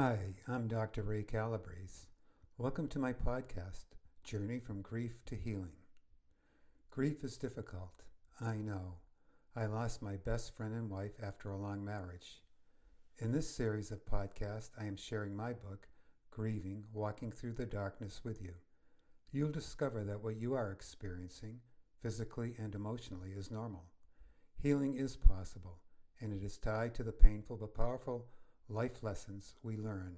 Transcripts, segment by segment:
Hi, I'm Dr. Ray Calabrese. Welcome to my podcast, Journey from Grief to Healing. Grief is difficult, I know. I lost my best friend and wife after a long marriage. In this series of podcasts, I am sharing my book, Grieving Walking Through the Darkness, with you. You'll discover that what you are experiencing, physically and emotionally, is normal. Healing is possible, and it is tied to the painful but powerful life lessons we learn.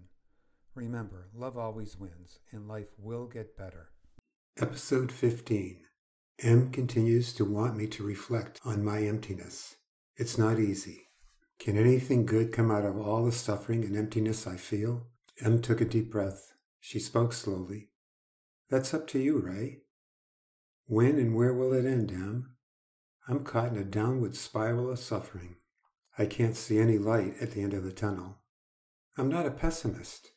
Remember, love always wins, and life will get better. Episode 15 M continues to want me to reflect on my emptiness. It's not easy. Can anything good come out of all the suffering and emptiness I feel? M took a deep breath. She spoke slowly. That's up to you, Ray. When and where will it end, M? I'm caught in a downward spiral of suffering. I can't see any light at the end of the tunnel. I'm not a pessimist.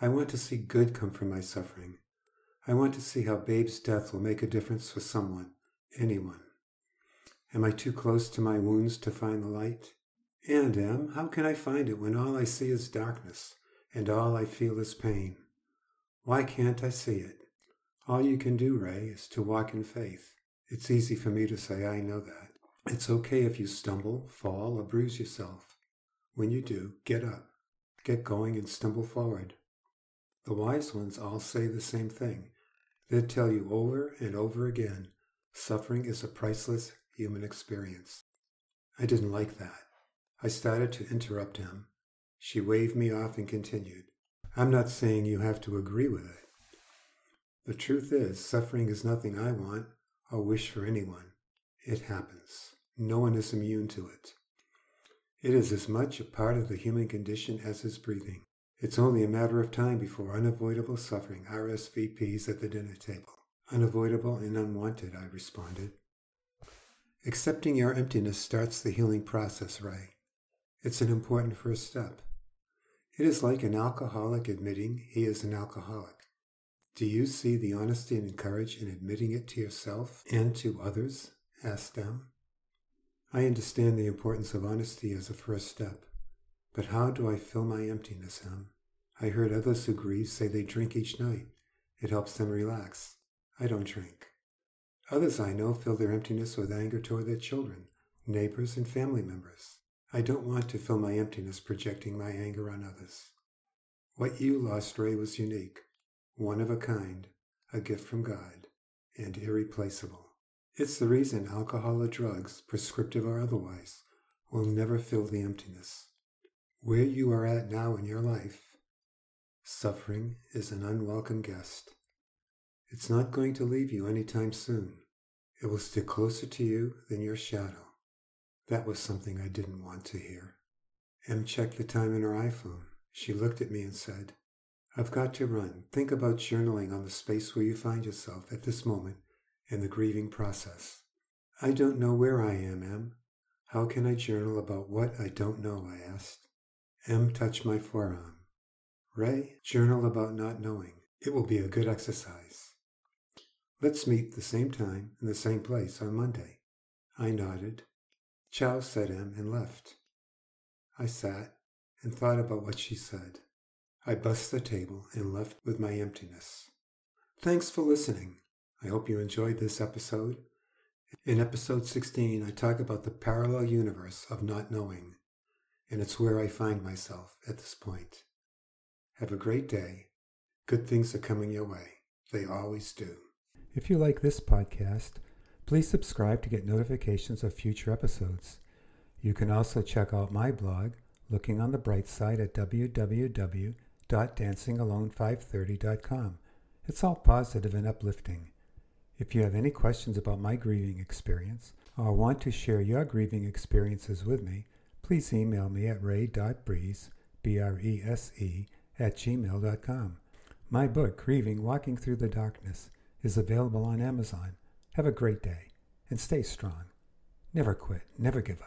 I want to see good come from my suffering. I want to see how Babe's death will make a difference for someone, anyone. Am I too close to my wounds to find the light? And am, how can I find it when all I see is darkness and all I feel is pain? Why can't I see it? All you can do, Ray, is to walk in faith. It's easy for me to say I know that. It's okay if you stumble, fall, or bruise yourself. When you do, get up, get going, and stumble forward. The wise ones all say the same thing. They tell you over and over again suffering is a priceless human experience. I didn't like that. I started to interrupt him. She waved me off and continued. I'm not saying you have to agree with it. The truth is, suffering is nothing I want or wish for anyone. It happens. No one is immune to it. It is as much a part of the human condition as is breathing. It's only a matter of time before unavoidable suffering RSVPs at the dinner table. Unavoidable and unwanted, I responded. Accepting your emptiness starts the healing process, Ray. It's an important first step. It is like an alcoholic admitting he is an alcoholic. Do you see the honesty and courage in admitting it to yourself and to others? asked M. I understand the importance of honesty as a first step, but how do I fill my emptiness, M? I heard others who grieve say they drink each night. It helps them relax. I don't drink. Others I know fill their emptiness with anger toward their children, neighbors, and family members. I don't want to fill my emptiness projecting my anger on others. What you lost, Ray, was unique, one of a kind, a gift from God, and irreplaceable. It's the reason alcohol or drugs, prescriptive or otherwise, will never fill the emptiness. Where you are at now in your life, suffering is an unwelcome guest. It's not going to leave you any time soon. It will stick closer to you than your shadow. That was something I didn't want to hear. M checked the time in her iPhone. She looked at me and said, I've got to run. Think about journaling on the space where you find yourself at this moment in the grieving process. I don't know where I am, M. How can I journal about what I don't know? I asked. M touched my forearm. Ray, journal about not knowing. It will be a good exercise. Let's meet the same time in the same place on Monday. I nodded. Chow said M, and left. I sat and thought about what she said. I bussed the table and left with my emptiness. Thanks for listening. I hope you enjoyed this episode. In episode 16, I talk about the parallel universe of not knowing, and it's where I find myself at this point. Have a great day. Good things are coming your way. They always do. If you like this podcast, please subscribe to get notifications of future episodes. You can also check out my blog, Looking on the Bright Side, at www.dancingalone530.com. It's all positive and uplifting. If you have any questions about my grieving experience or want to share your grieving experiences with me, please email me at ray.brese, B-R-E-S-E, at gmail.com. My book, Grieving Walking Through the Darkness, is available on Amazon. Have a great day and stay strong. Never quit, never give up.